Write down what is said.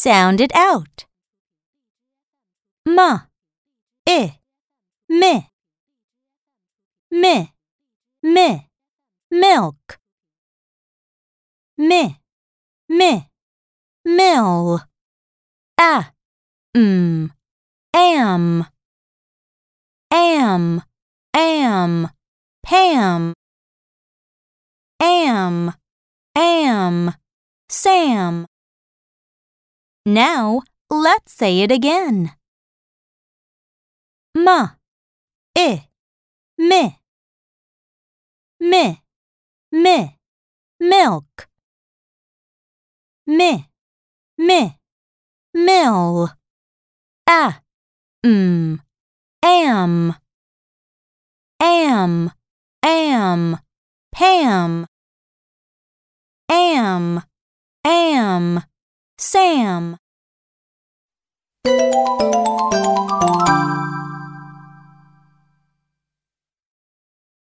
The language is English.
Sound it out. Ma, i, mi, mi, mi, milk. Mi, mi, mill. A, m, am, am, am, Pam. Am, am, Sam. Now let's say it again. Ma, i, mi, mi, mi, milk. Mi, mi, mill. A, m, am, am, am, Pam. Am, am, Sam. Música